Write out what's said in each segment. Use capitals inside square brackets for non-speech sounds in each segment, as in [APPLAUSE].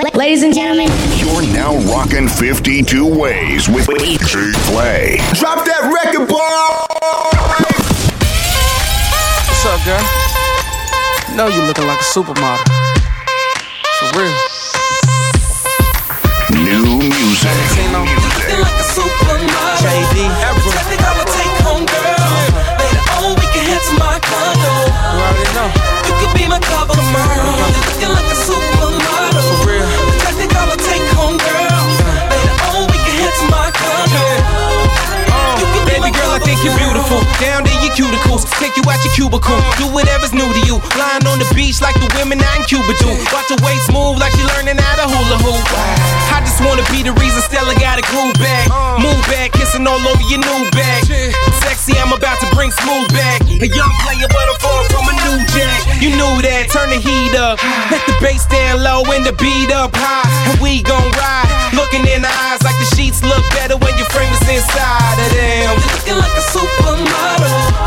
Ladies and gentlemen, You're now rocking 52 ways with DJ Play. Drop that record, boy! What's up, girl? Know you looking like a supermodel. For real. New music. Ain't no Looking like a supermodel. JD ever. Traffic, I'm a take home girl. Later on, we can head to my condo. You already know. You could be my cover girl. Looking like a you're beautiful. Down your cuticles, take you out your cubicle. Do whatever's new to you. Lying on the beach like the women out in Cuba do. Watch her waist move like she learning how to hula hoop. I just wanna be the reason Stella got a groove back. Move back, kissing all over your new bag. Sexy, I'm about to bring smooth back. A young player, but I'm far from a new jack. You knew that, turn the heat up. Let the bass stand low and the beat up high. And we gon' ride. Looking in the eyes like the sheets look better when your frame is inside of them. Looking like a supermodel.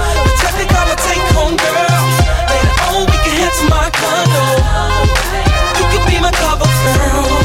My condo. You could be my cover girl.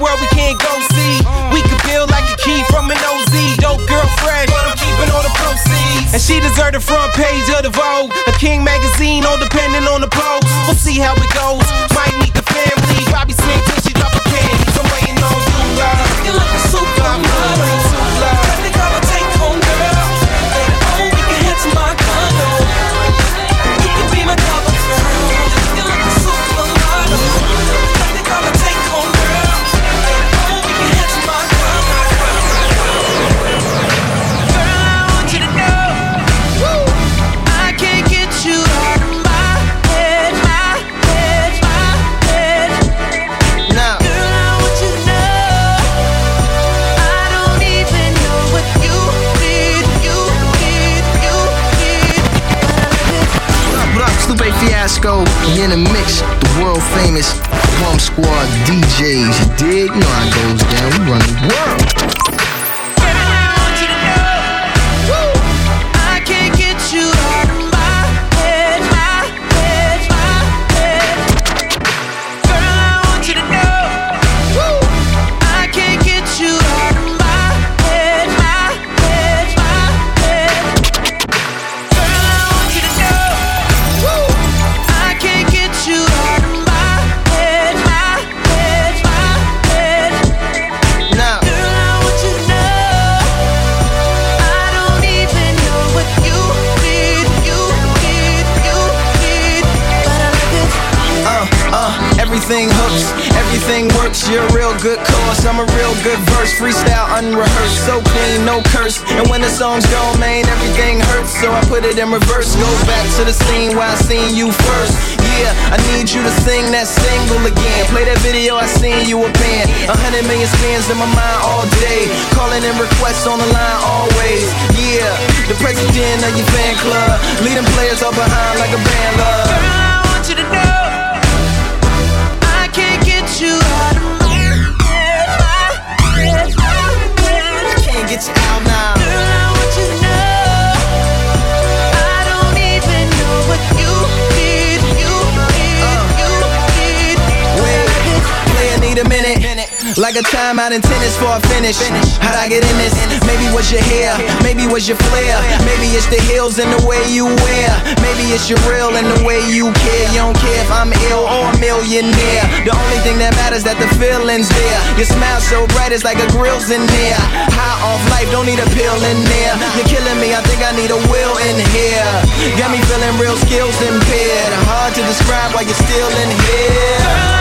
World we can't go see. We could build like a key from an OZ. Dope girl fresh, but I'm keeping all the proceeds. And she deserve the front page of the Vogue, a King magazine, all depending on the pose. We'll see how it goes. Might meet the family, probably sing Fiasco? You in the mix, the world famous Bum Squad DJs. You dig? You know how it goes down. We run the world. Songs go, man, everything hurts. So I put it in reverse. Go back to the scene where I seen you first. Yeah, I need you to sing that single again. Play that video, I seen you a band. A hundred million spins in my mind all day. Calling in requests on the line always. Yeah, the president of your fan club. Leading players all behind like a band love. Girl, I want you to know I can't get you out of my head, head. Can't get you out now. Like a timeout in tennis for a finish. How'd I get in this? Maybe was your hair, maybe was your flair. Maybe it's the heels and the way you wear. Maybe it's your real and the way you care. You don't care if I'm ill or a millionaire. The only thing that matters that the feeling's there. Your smile so bright, it's like a grill's in there. High off life, don't need a pill in there. You're killing me, I think I need a will in here. Got me feeling real skills impaired. Hard to describe why you're still in here.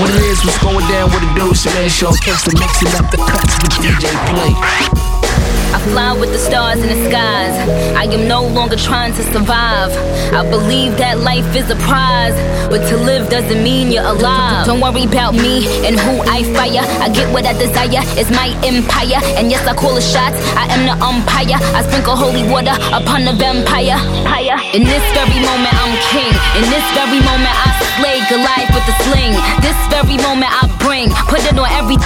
What it is, what's going down, what it do, it's your man showcase the mix and up the cuts the DJ play. I fly with the stars in the skies. I am no longer trying to survive. I believe that life is a prize, but to live doesn't mean you're alive. Don't worry about me and who I fire. I get what I desire, it's my empire. And yes, I call the shots, I am the umpire. I sprinkle holy water upon the vampire. In this very moment, I'm king. In this very moment, I slay Goliath with the sling. This very moment, I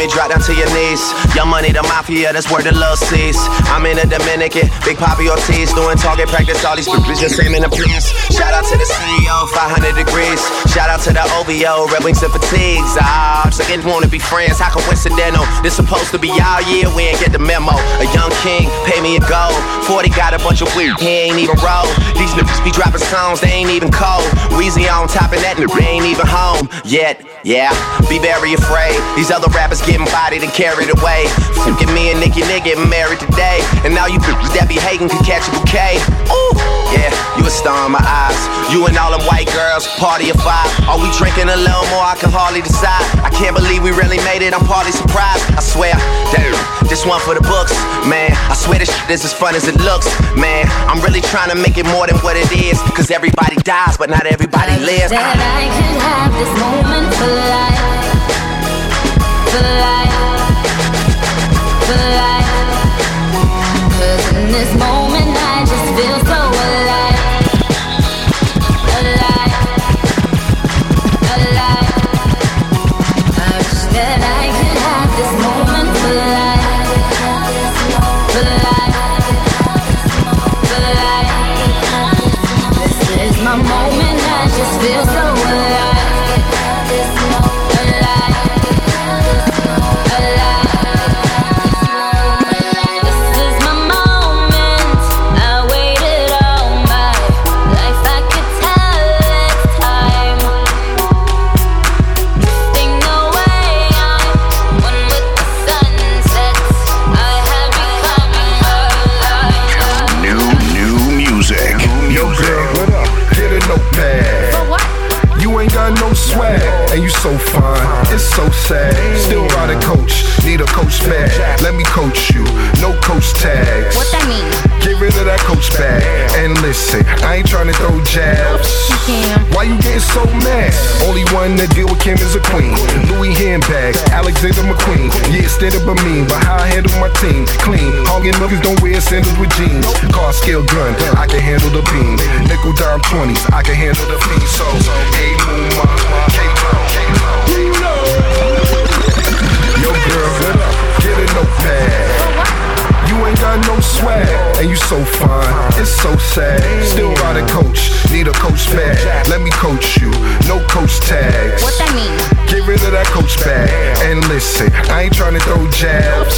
Me, drop down to your knees. Young money, the mafia, that's where the love sees. I'm in the Dominican, Big Papi Ortiz, doing target practice, all these bitches just aiming to please. Shout out to the CEO, 500 degrees. Shout out to the OVO, Red Wings and Fatigues. Ah, just like wanna be friends, how coincidental? This supposed to be all year, we ain't get the memo. A young king, pay me a gold. 40 got a bunch of weird, he ain't even roll. These niggas be dropping songs, they ain't even cold. Weezy on top of that, they ain't even home yet. Yeah, be very afraid. These other rappers getting bodied and carried away. Fucking me and Nicki Nick getting married today. And now you bitches that be hating can catch a bouquet. Ooh, yeah, you a star in my eyes. You and all them white girls, party of five. Are we drinking a little more? I can hardly decide. I can't believe we really made it. I'm partly surprised. I swear, damn, this one for the books, man. I swear this shit is as fun as it looks, man. I'm really trying to make it more than what it is. Cause everybody dies, but not everybody lives. That I could have this moment for life. For life. Mad? Only one that deal with Kim is a queen. Louis handbags, Alexander McQueen. Yeah, instead of a mean, but how I handle my team. Clean, hogging niggas don't wear sandals with jeans. Car scale gun, I can handle the beam. Nickel dime 20s, I can handle the fiend. So, hey, Mooma, K-Town, K-Town. Yo, girl, get a notepad. You ain't got no swag, and you so fine. It's so sad. Still ride a coach, need a coach bag. Let me coach you, no coach tags. What that mean? Get rid of that coach bag. And listen, I ain't trying to throw jabs.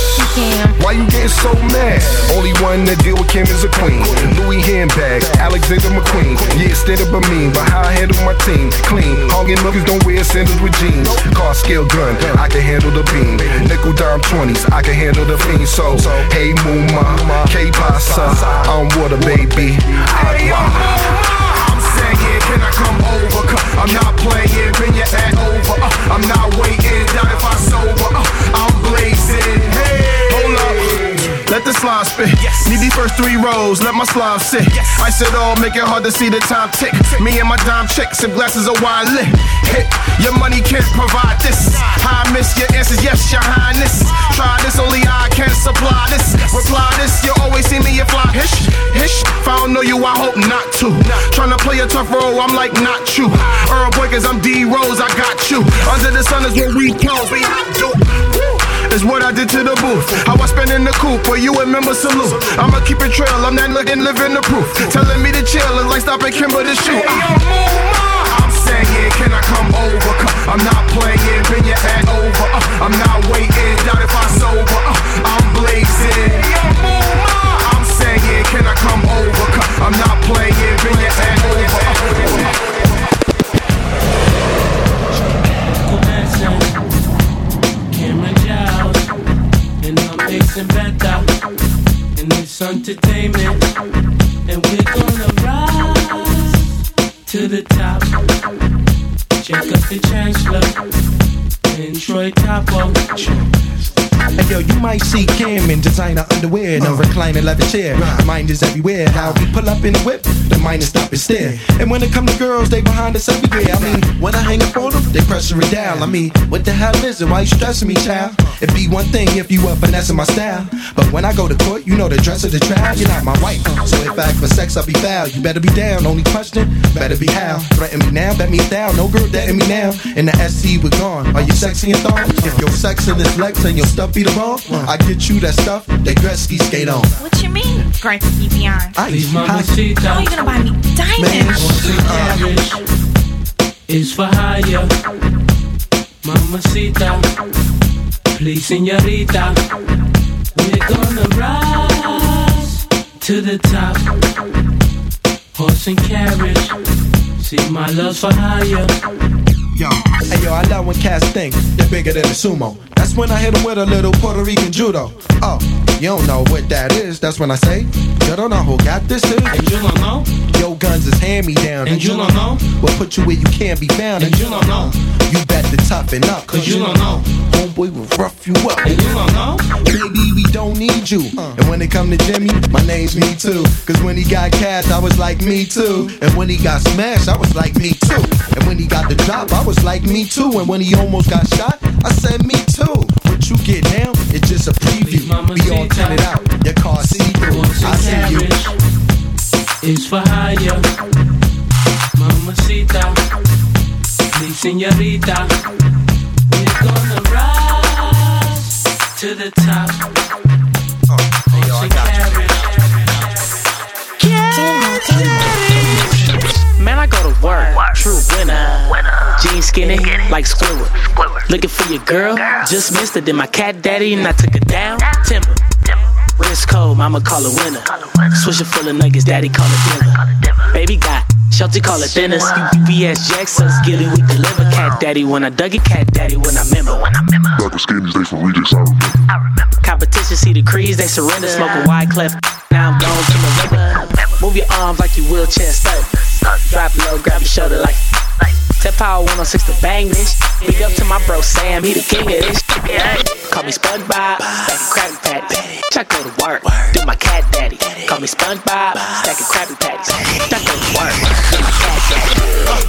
Why you getting so mad? Only one that deal with Kim is a queen. Louis handbags, Alexander McQueen. Yeah, instead of a mean, but how I handle my team. Clean, hogging niggas don't wear sandals with jeans. Car scale gun, I can handle the beam. Nickel dime 20s, I can handle the fiend. So, hey, Mooma, K Pasa, I'm water, baby. Agua. I'm can I come over? I'm not playing, bring your at over. Uh, I'm not waiting, doubt if I sober. Uh, I'm blazing. Hey, hold up. Let the slime spit. Yes. Need these first three rows, let my slime sit. Yes. I said all, make it hard to see the time tick. Me and my dime chicks and glasses of wine lit. Hit, your money can't provide this. I miss your answers, yes, your highness. Try this, only I can supply this. Reply this, you always see me, you fly. Hish, hish. If I don't know you, I hope not to. Tryna play a tough role, I'm like, not you. Earl Boykins, I'm D Rose, I got you. Under the sun is where we close, we do. Is what I did to the booth. How I spend in the coop, but you remember salute. I'ma keep it trail, I'm not looking, living the proof. Telling me to chill is like stopping Kimber to shoot. I'm saying, can I come over? I'm not playing, see Cam in designer underwear and a reclining leather chair. The mind is everywhere. How we pull up in the whip, the mind is stop and stare. And when it come to girls, they behind us everywhere. I mean, when I hang up on them, they pressure it down. I mean, what the hell is it? Why you stressing me, child? It'd be one thing if you were finessing my style. But when I go to court, you know the dress of the trial. You're not my wife, so if I ask for sex, I'll be foul. You better be down. Only question, better be how. Threaten me now, bet me down. No girl dating me now. And the SC we're gone. Are you sexy and thong? If your sex in this legs and your stuff be the ball, I get you that stuff. That Gretzky skate on. What you mean, Gretzky Beyond? Ice, How you gonna buy me diamonds? is uh, for hire. Mamacita, please, señorita. We're gonna rise to the top. Horse and carriage. See, my love's for hire. Yo, hey yo, I love when cats think they're bigger than a sumo. That's when I hit them with a little Puerto Rican judo. Oh, you don't know what that is. That's when I say, don't know who got this is. And you don't know? Yo, guns is hand me down. And you don't know? We'll put you where you can't be found. And you don't know? You bet to toughen up. Cause you don't know? Homeboy will rough you up. And you don't know? Baby, we don't need you. Uh. And when it come to Jimmy, my name's me too. Cause when he got cash, I was like me too. And when he got smashed, I was like me too. And when he got the drop, I was like me too. And when he almost got shot, I said me too. What you get now, it's just a preview. We all turn it out. Your car through. I see you. Is for hire. Mamacita, please, señorita. We're gonna rise to the top. Horse and carriage. Man, I go to work. True winner. Jeans skinny, like Squidward. Looking for your girl. Just missed it. Then my cat daddy and I took it down. Timber. Wrist cold, mama call it winner. Swisher full of nuggets, daddy call it dinner. Baby got Shelty call it thinners. UPS Jackson's Gilly we deliver. Cat daddy when I dug it, cat daddy when I remember. Back with skinnies, they from Regis, I remember. Competition see the crease, they surrender. Smoke a wide clef. Now I'm gone to the river. Move your arms like you wheelchair stuck. Drop low, grab your shoulder like. Tip power 106 to bang this. Big up to my bro Sam, he the king of this. Call me SpongeBob, stack of Krabby Patties. I go to work, do my cat daddy. Call me SpongeBob, stack of Krabby Patties. I go to work, do my cat daddy. I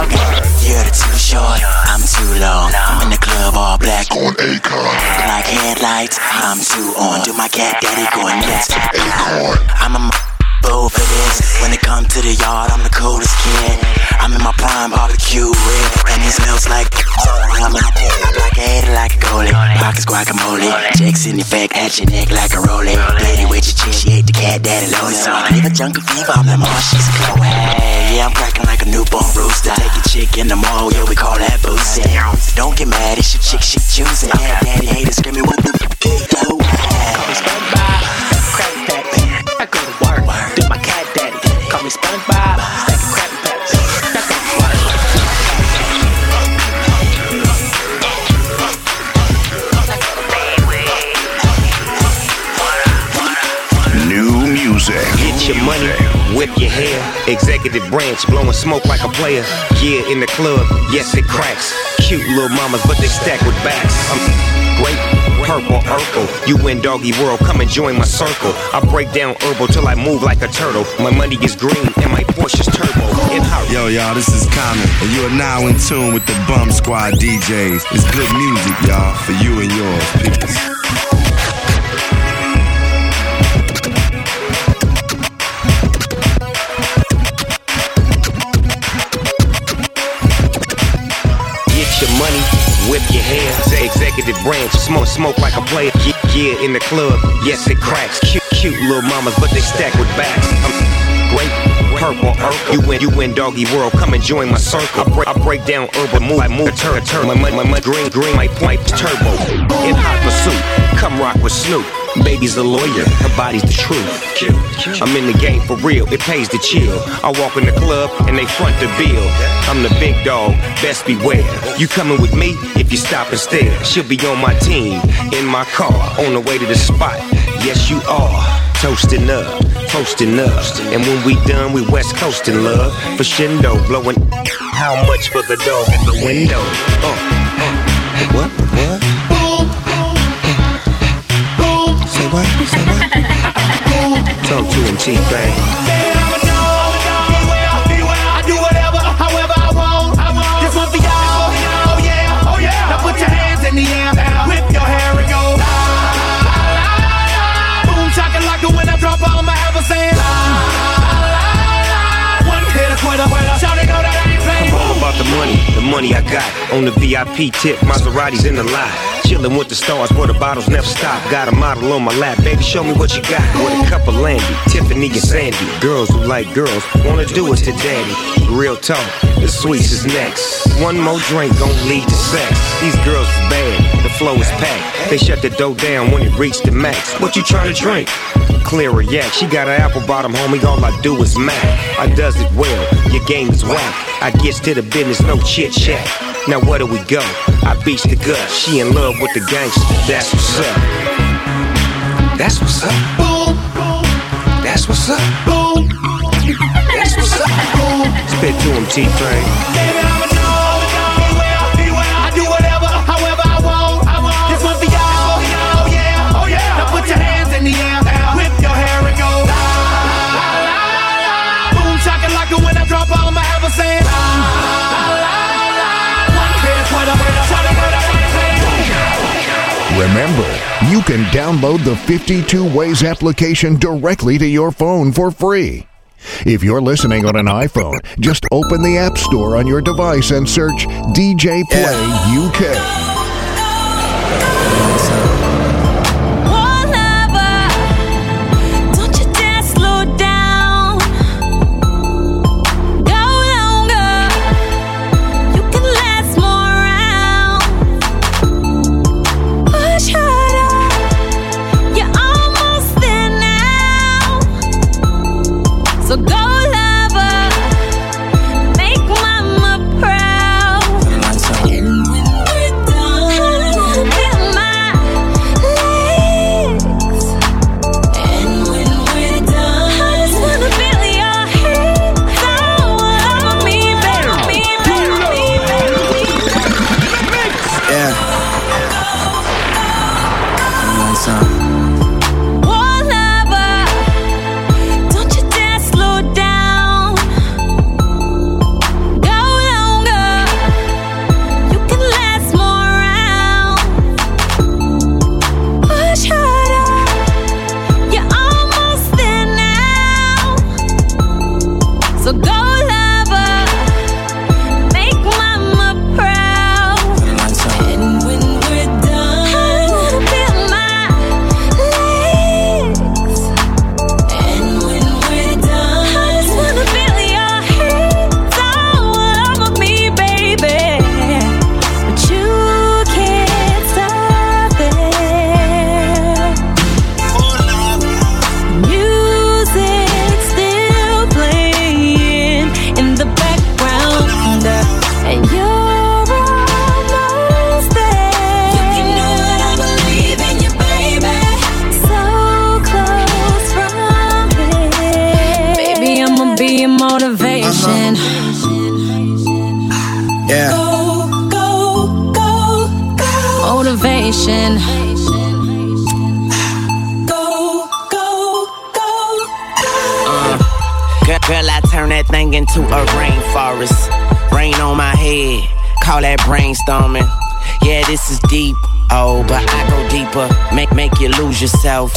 to work, You're too short, I'm too long. I'm in the club all black on Akon. Like headlights, I'm too on. Do my cat daddy going nuts. I'm a fool for this. When it comes to the yard, I'm the coolest kid. I'm in my prime barbecue rib, and it smells like. I'm like, I black head like a goalie. Pockets guacamole. Chicks in effect at your neck like a rollie. Lady with your chin, she ate the cat daddy lonely. So I leave a jungle fever, I'm the mom, she's Chloe. Yeah, I'm cracking like a newborn rooster. Take a chick in the mall, yeah, we call that boosting. Don't get mad, it's your chick, she choosing. Yeah, daddy haters screaming, whoop, whoop, whoop, I go to me SpongeBob, stack of Krabby Patties. I go to work. music. Get your money, whip your hair. Executive branch, blowing smoke like a player. Yeah, in the club, yes, it cracks. Cute little mamas, but they stack with backs. I'm great. Purple, Urkel. You win doggy world, come and join my circle. I break down herbal till I move like a turtle. My money is green and my Porsche's turbo. In Yo, y'all, this is Common, and you are now in tune with the Bum Squad DJs. It's good music, y'all, for you and yours. Peace. Branch, smoke smoke like a player. Yeah, in the club, yes it cracks. Cute, cute little mamas, but they stack with backs. I'm great. Purple, Urkel. You win, you win, doggy world. Come and join my circle. I break, I break down urban, move, I move, turn, turn. My money, my money, green, green, my pipe, turbo. In hot pursuit, come rock with Snoop. Baby's a lawyer, her body's the truth. I'm in the game for real, it pays to chill. I walk in the club and they front the bill. I'm the big dog, best beware. You coming with me if you stop and stare. She'll be on my team, in my car, on the way to the spot. Yes, you are. Toasting up, toasting up. And when we done, we west coasting love. For Shindo, blowing how much for the dog in the window? Uh, uh. What? What? What? Talk to him, the money, the money I got. On the VIP tip, Maseratis in the lot. Chillin' with the stars where the bottles never stop. Got a model on my lap, baby, show me what you got. With a cup of Landy, Tiffany and Sandy. Girls who like girls wanna do it to daddy. Real talk, the sweets is next. One more drink gon' lead to sex. These girls is bad, the flow is packed. They shut the door down when it reach the max. What you tryna drink? Clear a yak. She got an apple bottom, homie. All I do is mac. I does it well. Your game is whack. I gets to the business, no chit chat. Now where do we go? I beats the gut. She in love with the gangster. That's what's up. That's what's up. Boom. That's what's up. Boom. That's what's up. Boom. Spit to him, T-Train. You can download the 52 Ways application directly to your phone for free. If you're listening on an iPhone, just open the App Store on your device and search DJ Play UK. Into a rainforest. Rain on my head, call that brainstorming. Yeah, this is deep. Oh, but I go deeper. Make make you lose yourself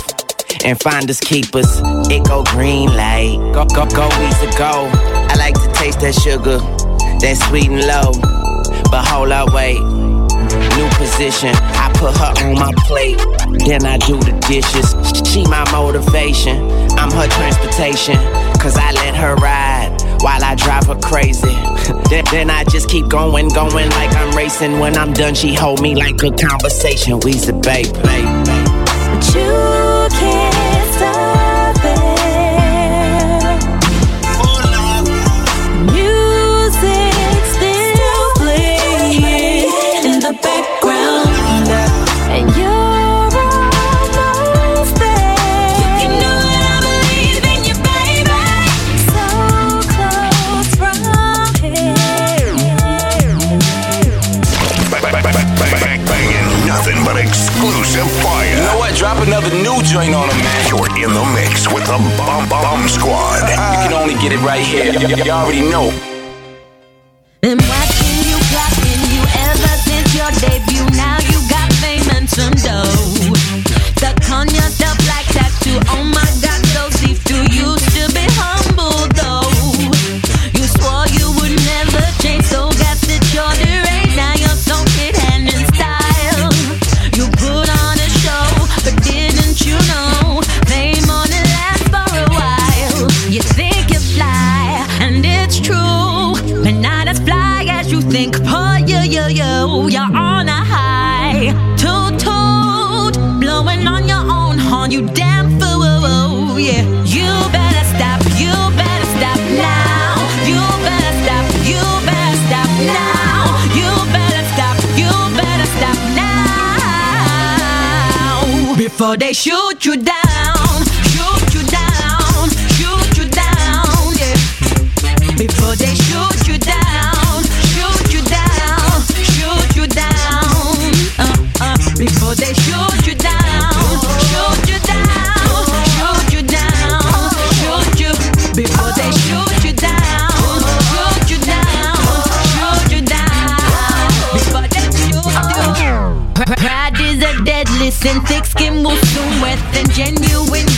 and find us keepers. It go green light, go go go easy go. I like to taste that sugar, that sweet and low. But hold up, wait. New position, I put her on my plate. Then I do the dishes. She my motivation, I'm her transportation. Cause I let her ride while I drive her crazy. [LAUGHS] then, then I just keep going, going like I'm racing. When I'm done, she hold me like a conversation. We said, babe, babe, babe. Joint on them, man. You're in the mix with the Bum Bum Squad. You can only get it right here. Y- y- y'all already know. Been watching you, plotting you ever since your debut. Now you got fame and some dough. Stuck on yourself like tattoo. Oh my God, Before they shoot you down, deadly. Thick skin will soon wet and genuine.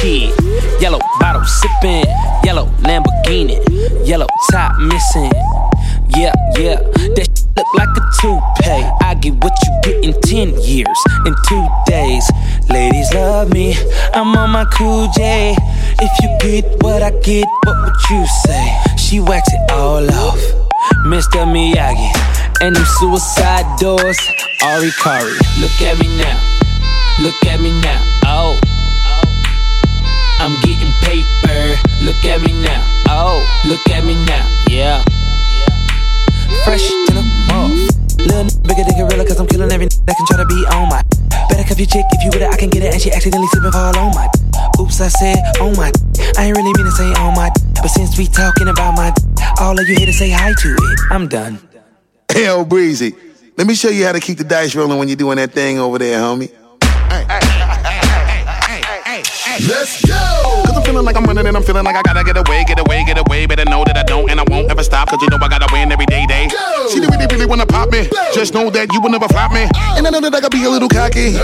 Cheese, yellow bottle sipping, yellow Lamborghini, yellow top missing. Yeah, yeah, that shit look like a toupee. I get what you get in 10 years, in two days. Ladies love me, I'm on my cool J. If you get what I get, what would you say? She wax it all off, Mr. Miyagi. And them suicide doors, Ari Kari. Look at me now, look at me now, oh. I'm getting paper. Look at me now. Oh, look at me now. Yeah. Fresh to the off. Little n- bigger than gorilla, cause I'm killing every n- that can try to be on my. Better cuff your chick if you with it, I can get it. And she accidentally slipping fall on my. Oops, I said on my. I ain't really mean to say on my. But since we talking about my. All of you here to say hi to it. I'm done. Hell, Breezy. Let me show you how to keep the dice rolling when you're doing that thing over there, homie. Let's go! Cause I'm feeling feeling like I'm running and I'm feeling like I gotta get away, get away, get away. Better know that I don't and I won't ever stop, cause you know I gotta win every day, day. See, they really, really wanna pop me. Just know that you will never flop me. And I know that I gotta be a little cocky.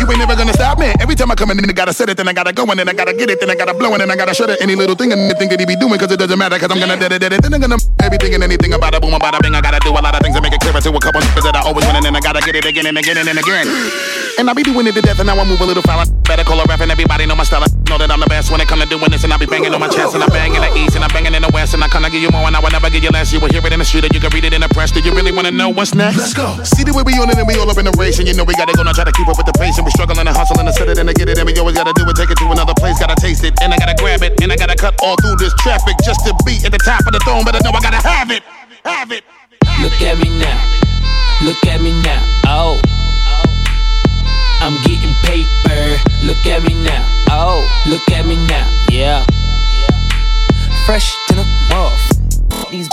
You ain't never gonna stop me. Every time I come in, then I gotta set it, then I gotta go, and then I gotta get it, then I gotta blow, and then I gotta shut it. Any little thing and think that he be doing, cause it doesn't matter, cause I'm gonna it, dead it. Then I'm gonna everything and anything about a boom, about a bing. I gotta do a lot of things to make it clearer to a couple that I always win, and then I gotta get it again and again and again. And I be doing it to death, and now I move a little foul. Better call a ref, and everybody know my style. I know that I'm the best when it come to doing this, and I be banging on my chest, and I bang in the east, and I banging in the west, and I kinda give you more, and I will never give you less. You will hear it in the street, or you can read it in the press. Do you really wanna know what's next? Let's go. See the way we on it, and we all up in the race, and you know we gotta go now try to keep up with the pace, and we struggling and hustling to set it and to get it, and we always gotta do it, take it to another place, gotta taste it, and I gotta grab it, and I gotta cut all through this traffic just to be at the top of the throne, but I know I gotta have it, have it. Look at me now. Look at me now. Oh. I'm getting paper. Look at me now. Oh. Look at me now. Yeah. Fresh to the off. These.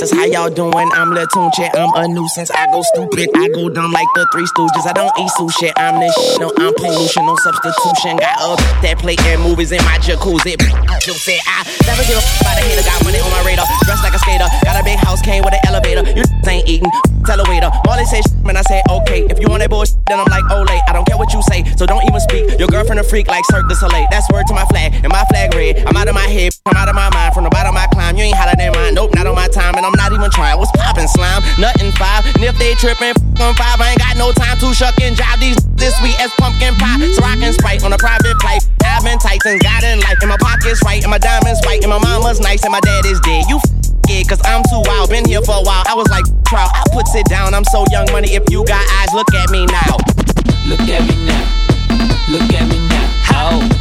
That's how y'all doing. I'm Lil Tunechi. I'm a nuisance. I go stupid. I go dumb like the Three Stooges. I don't eat sushi. I'm this shit. No, I'm pollution. No substitution. Got up that plate and movies in my jacuzzi. You said I never give a f- about a hater. Got money on my radar. Dressed like a skater. Got a big house. Came with an elevator. You ain't eating. Tell a waiter. Molly say shit, man. I say okay. If you want that bullshit, then I'm like, oh, I don't care what you say. So don't even speak. Your girlfriend a freak like Cirque du Soleil. That's word to my flag. And my flag red. I'm out of my head. I'm out of my mind. From the bottom I climb. You ain't hotter than mine. Nope, not on my time. And I'm not even trying. What's poppin' slime? Nothing five. And if they trippin', f- on five. I ain't got no time to shuck and jive these this sweet as pumpkin pie. So I can sprite on a private flight. I've been Titans, got in life. And my pockets right. And my diamonds white. And my mama's nice. And my dad is dead. You f- it, cause I'm too wild. Been here for a while. I was like, trial. I put it down. I'm so young money. If you got eyes, look at me now. Look at me now. Look at me now. Oh.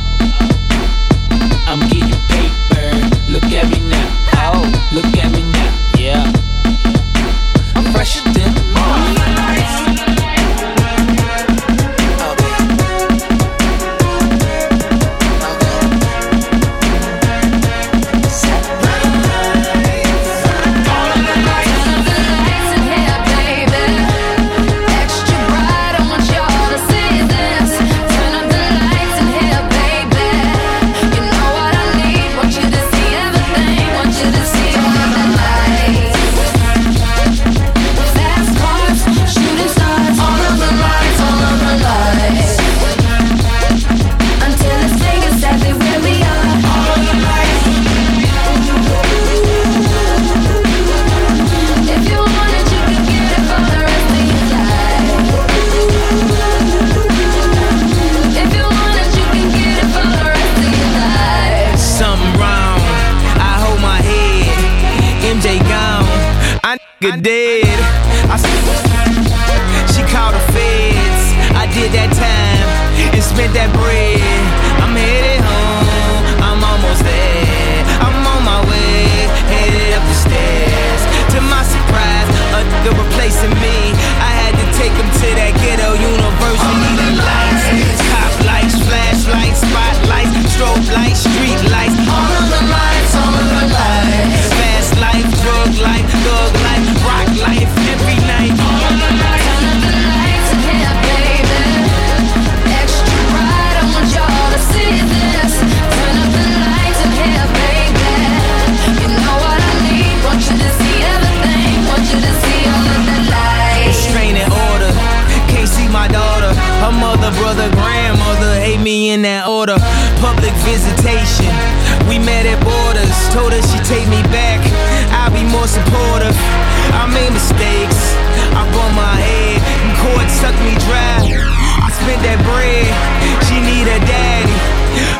Nigga dead. I she called the feds. I did that time and spent that bread. I'm headed home. I'm almost there. I'm on my way. Headed up the stairs. To my surprise, a nigga replacing me. I had to take him to that ghetto university. The lights, top lights, flashlights, spotlights, strobe lights, street lights. All of the lights, all of the lights. Fast life, drug life, thug life, in that order. Public visitation. We met at borders. Told her she take me back. I'll be more supportive. I made mistakes. I bumped my head. And court sucked me dry. I spent that bread. She need a daddy.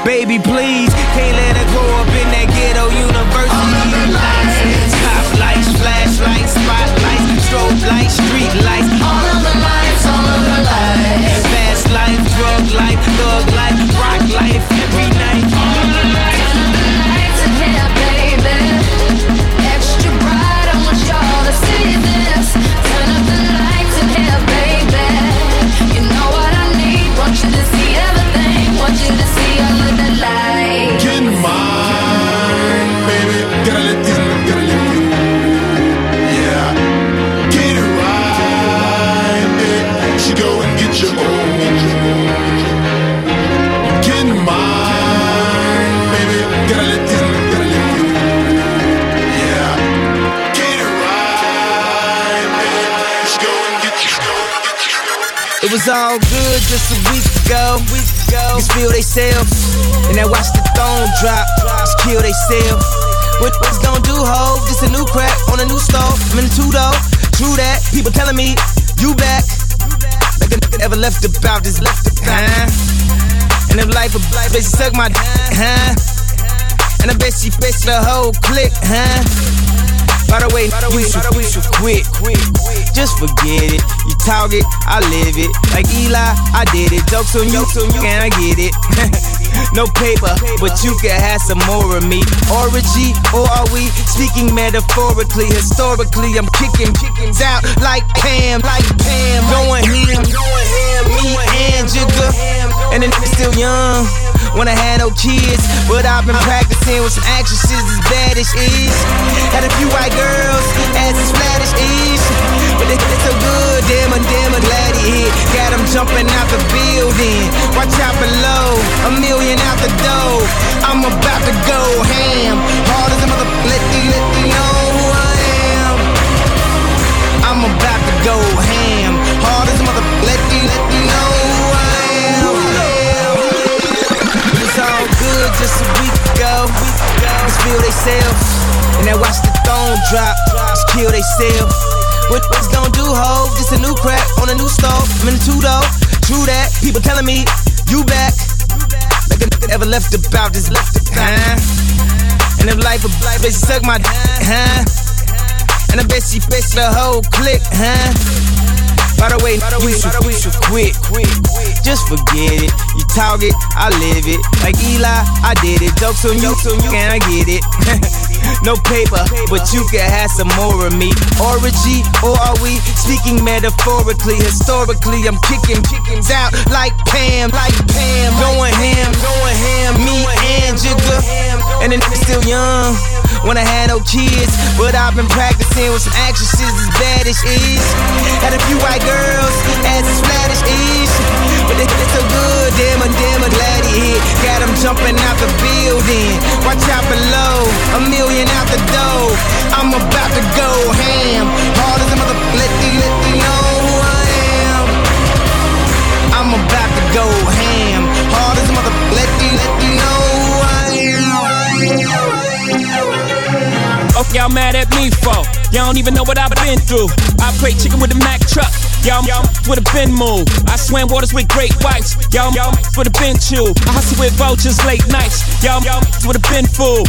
Baby, please. Can't let her grow up in that ghetto university. Lights, top lights, flashlights, spotlights, strobe lights, street about this left about. Huh? And if life a life, bitch, suck my d- huh? And I bet she fetched the whole clique, huh? By the way, you should, you should quit. Just forget it. You talk it, I live it. Like Eli, I did it. Jokes on you, can I get it? [LAUGHS] no paper, but you can have some more of me. Orgy, or are we speaking metaphorically? Historically, I'm kicking chickens out like Pam, like Pam. Going ham, me and Jigga. And the nigga still young. When I had no kids, but I've been practicing with some actresses as bad as is. Had a few white girls, as as flat as is. But they they so good, damn, I'm damn, I'm glad he hit. Got them jumping out the building. Watch out below, a million out the door. I'm about to go ham. Hard as a mother, let me, let me know who I am. I'm about to go ham. Hard as a mother, let me, let me know just a week ago. Just feel they self. And I watch the throne drop. Just kill they self. What, what's gonna do, ho? Just a new crack on a new stove. I'm in the two though. True that. People telling me you back. Like a nigga never left about this left. Huh? And if life a life, bitch, suck my huh? And I bet she fetched the whole clique, huh? By the way, you should, you should quit. Just forget it. You talk it, I live it. Like Eli, I did it. Jokes on you, you can I get it? [LAUGHS] no paper, but you can have some more of me. Orgy, or are we speaking metaphorically? Historically, I'm kicking chickens out like Pam, like Pam. Going ham, going ham, me and Jigga. And the still young. When I had no kids, but I've been practicing with some actresses as bad as is. Had a few white girls, as as flat as is. But they, they so good, damn, I'm damn, I'm glad he hit. Got them jumping out the building. Watch out below, a million out the door. I'm about to go ham. Hard as a mother, let me, let me know who I am. I'm about to go y'all mad at me for? Y'all don't even know what I've been through. I played chicken with the Mack truck. Y'all, y'all with a bin move. I swam waters with great whites. Y'all, y'all with a bin chew. I hustle with vultures late nights. Y'all, y'all with a bin fool.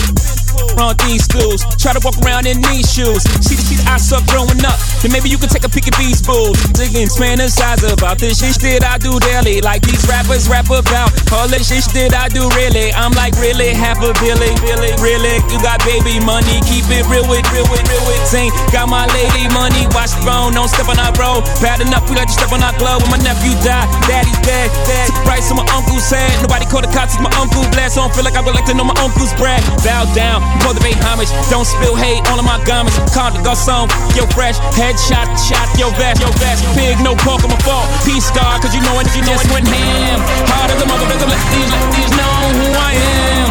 On these schools, try to walk around in these shoes. See the shit I suck growing up. Then maybe you can take a peek at these bulls. Digging fantasize about this shit that I do daily. Like these rappers rap about all the shit that I do really. I'm like really half a billy, billy, really. You got baby money, keep it real with, real with, real with. Zing. Got my lady money, watch the phone, don't step on our road. Bad enough, we let you step on our glove. When my nephew died, daddy's dead, dead. Price on my uncle's head. Nobody called the cops, it's my uncle blast. Don't feel like I would like to know my uncle's bread. Bow down, cultivate homage. Don't spill hate on my garments. Comme des garçon, yo fresh. Headshot, shot, yo vest, yo vest. Pig, no pork on my fault. Peace scar, cause you know it, you just went ham. Hard as a motherfucker, let these, let these know who I am.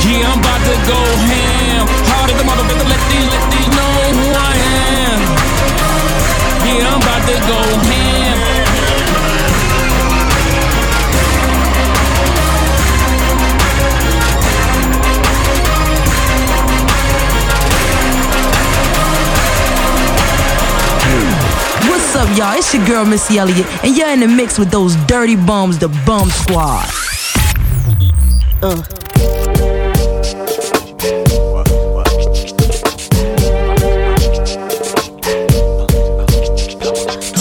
Yeah, I'm about to go ham. Hard as a motherfucker, let these, let these know who I am. Yeah, I'm about to go ham. Up, y'all? It's your girl, Missy Elliott, and you're in the mix with those dirty bums, the Bum Squad. Uh.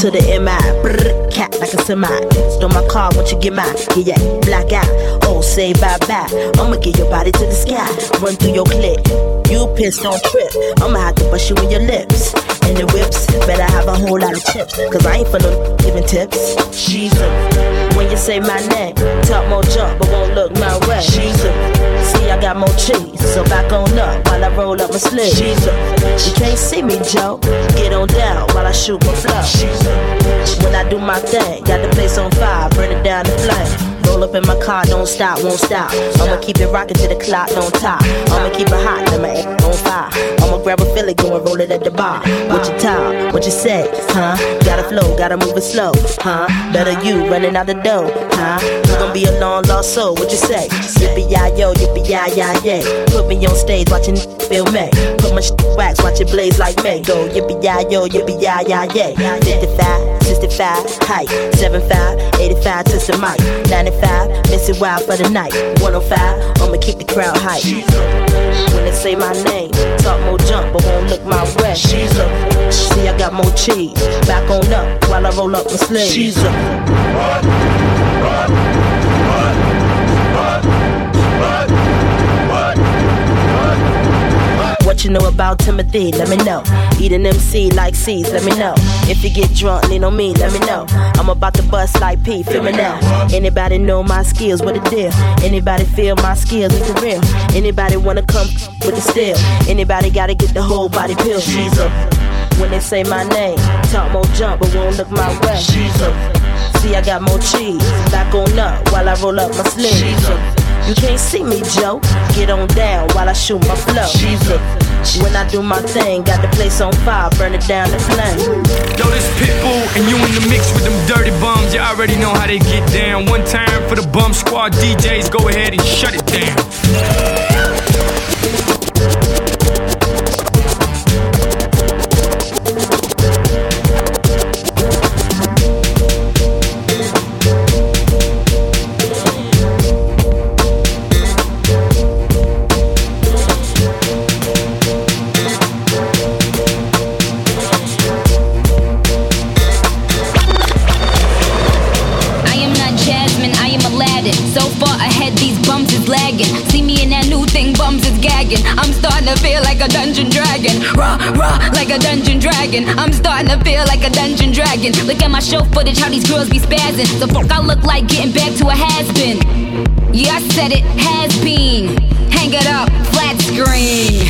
to the MI. Cat like a semi. Stole my car, won't you get mine? Yeah, yeah, black out. Oh, say bye bye. I'ma get your body to the sky. Run through your clip. You pissed, don't trip. I'ma have to bust you in your lips. And the whips, better have a whole lot of chips. Cause I ain't for no giving tips. She's a, when you say my name, talk more jump, but won't look my way. She's a, see, I got more cheese. So back on up while I roll up my sleeves. She's a, you can't see me, Joe. Get on down while I shoot my flow. When I do my thing, got the place on fire, burn it down the flame. Roll up in my car, don't stop, won't stop. I'ma keep it rocking till the clock don't top. I'ma keep it hot, let my ass on fire. I'ma grab a Philly, go and roll it at the bar. What you talk, what you say, huh? Gotta flow, gotta move it slow, huh? Better you running out the door, huh? You gon' be a long lost soul, what you say? Yippee yi yo, yippee yi yi yay. Put me on stage, watching [LAUGHS] feel me. Put my shit wax, watch it blaze like me. Go yippee yi yo, yippee yi yi yay. 55, 65, height, 75, 85 to the mic, 95, miss it wild for the night. 105, I'ma keep the crowd hype. When they say my name, talk more jump, but won't look my way. She's a, see I got more cheese. Back on up while I roll up my sleeves. She's a. What you know about Timothy? Let me know. Eating MC like C's, let me know. If you get drunk, lean on me, let me know. I'm about to bust like P, feel me now. Anybody know my skills? What a deal? Anybody feel my skills? Is it real? Anybody wanna come with the steel? Anybody gotta get the whole body pill? She's a. When they say my name, talk more jump, but won't look my way. She's a. See, I got more cheese. Back on up while I roll up my sleeves. You can't see me, Joe. Get on down while I shoot my flow. When I do my thing, got the place on fire, burn it down the flame. Yo, this Pitbull, and you in the mix with them dirty bums. You already know how they get down. One time for the bum squad DJs, go ahead and shut it down. Dragon. I'm starting to feel like a dungeon dragon. Look at my show footage, how these girls be spazzing. The fuck I look like getting back to a has been. Yeah, I said it, has been. Hang it up, flat screen.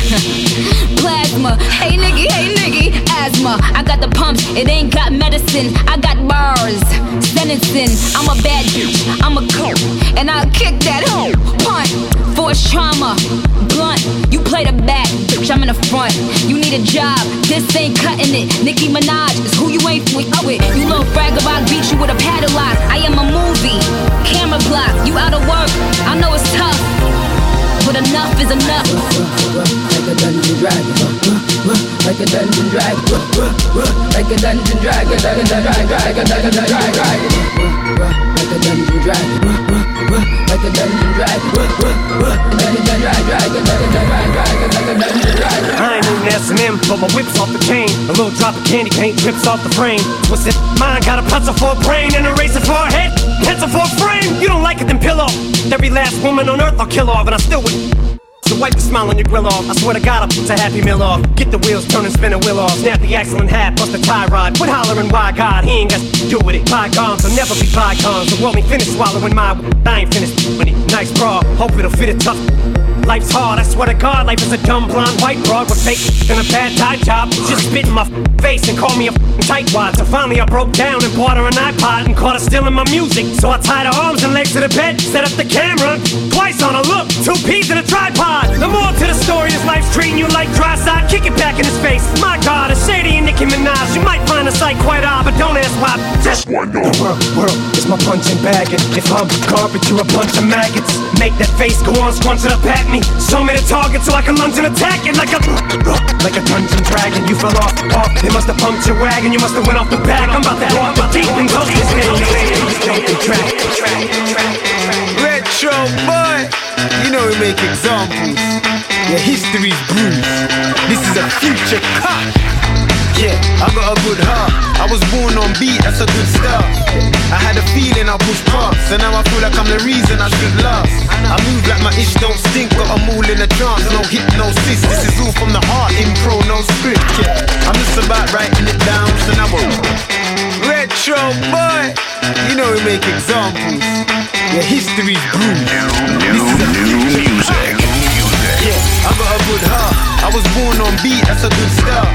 [LAUGHS] Plasma, hey nigga, hey nigga, asthma. I got the pumps, it ain't got medicine. I got bars, sentencing. I'm a bad bitch, I'm a front. You need a job, this ain't cutting it. Nicki Minaj is who you ain't with. with. You little brag about beat you with a padlock. I am a movie, camera block. You out of work, I know it's tough, but enough is enough. Like a dungeon dragon, like a dungeon dragon, like a dungeon dragon, like a dungeon dragon, like a dungeon dragon, like a dungeon dragon, I ain't even S&M, but my whip's off the chain. A little drop of candy paint drips off the frame. What's it? Mine got a pencil for a brain and a razor for a head. Pencil for a frame. You don't like it, then pill off. Every last woman on earth I'll kill off, and I still would. Wipe the smile on your grill off. I swear to God, I'll put a happy meal off. Get the wheels turning, spin a wheel off. Snap the axle in half, bust the tie rod. Quit hollering, why God? He ain't got to do with it. Bygones will never be bygones. The world ain't finished swallowing my. I ain't finished with it. Nice bra, hope it'll fit it tough. Life's hard, I swear to God, life is a dumb blonde white broad with fake and a bad tie job. Just spit in my face and call me a tightwad. So finally I broke down and bought her an iPod and caught her stealing my music. So I tied her arms and legs to the bed, set up the camera, twice on a look, two peas in a tripod. The more to the story is life's treating you like dry side, kick it back in his face. My God, it's Shady and Nicki Minaj. You might find the sight quite odd, but. Just one The world, world is my punching bag. And if I'm garbage, you're a bunch of maggots. Make that face go on, scrunch it up at me. Show me the target so I can lunge and attack it like a like a dungeon dragon. You fell off, off. They must have pumped your wagon. You must have went off the back. I'm about to go off the deep and go this is the future. Retro boy, you know we make examples. Your history's bruised. This is a future cut. Yeah, I got a good heart. I was born on beat, that's a good start. I had a feeling I pushed past, and now I feel like I'm the reason I should last. I move like my ish don't stink, got them all in a trance, no hypnosis. This is all from the heart, impro, no script. Yeah, I'm just about writing it down, so now I'm retro boy. You know we make examples. Your history's. This is a future music. Yeah, I got a good heart. I was born on beat, that's a good start.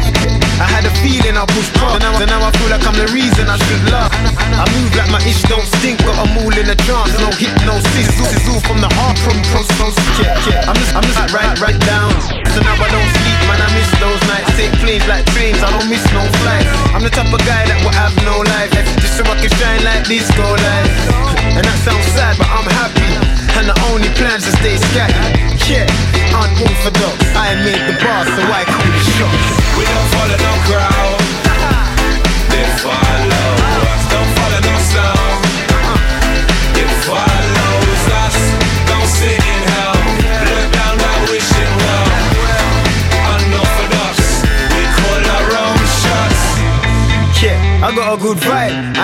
I had a feeling I pushed past, and now, now I feel like I'm I'm the reason I should love. I move like my ish don't stink, got all in a trance. No hypnosis, this is all from the heart, from prostos. Yeah, yeah. I'm just, I'm just right, right down. So now I don't sleep, man. I miss those nights. Take planes like trains, I don't miss no flights. I'm the type of guy that will have no life, just so I can shine like disco lights.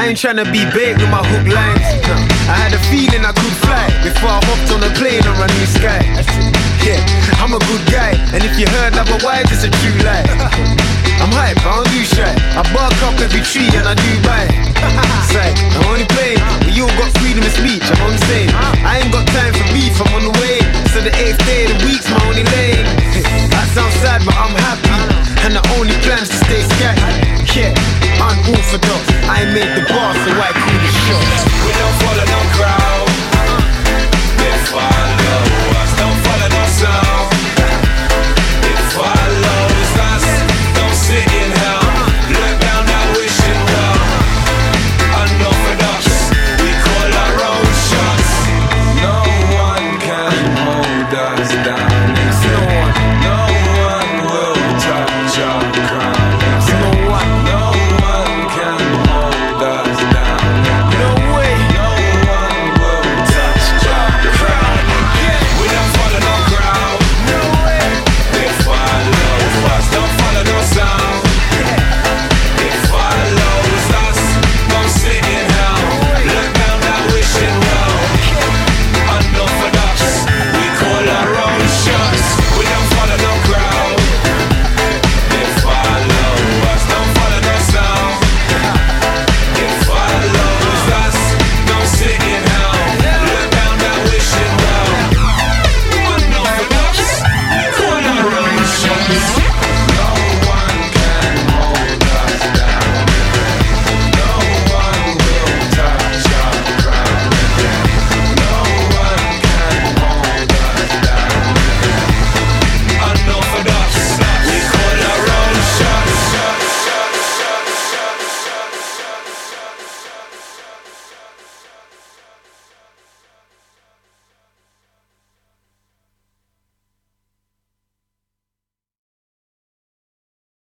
I ain't tryna be big with my hook lines. I had a feeling I could fly before I hopped on a plane or a new sky. Yeah, I'm a good guy, and if you heard otherwise, it's a true lie. I'm hype, I don't do shy. I bark up every tree and I do buy. Say, I'm only playing. We all got freedom of speech. I'm only saying, I ain't got time for beef. I'm on the way. So the eighth day of the week's my only lane. That sounds sad, but I'm happy. And the only plan is to stay scatty. Yeah, unorthodox. I made the boss, so I call the shots. We don't follow no crowd. They follow us. Don't follow no sound. It follows us. Don't sit in hell. Look down, not wishing well. Unorthodox. We call our own shots. No one can hold us down.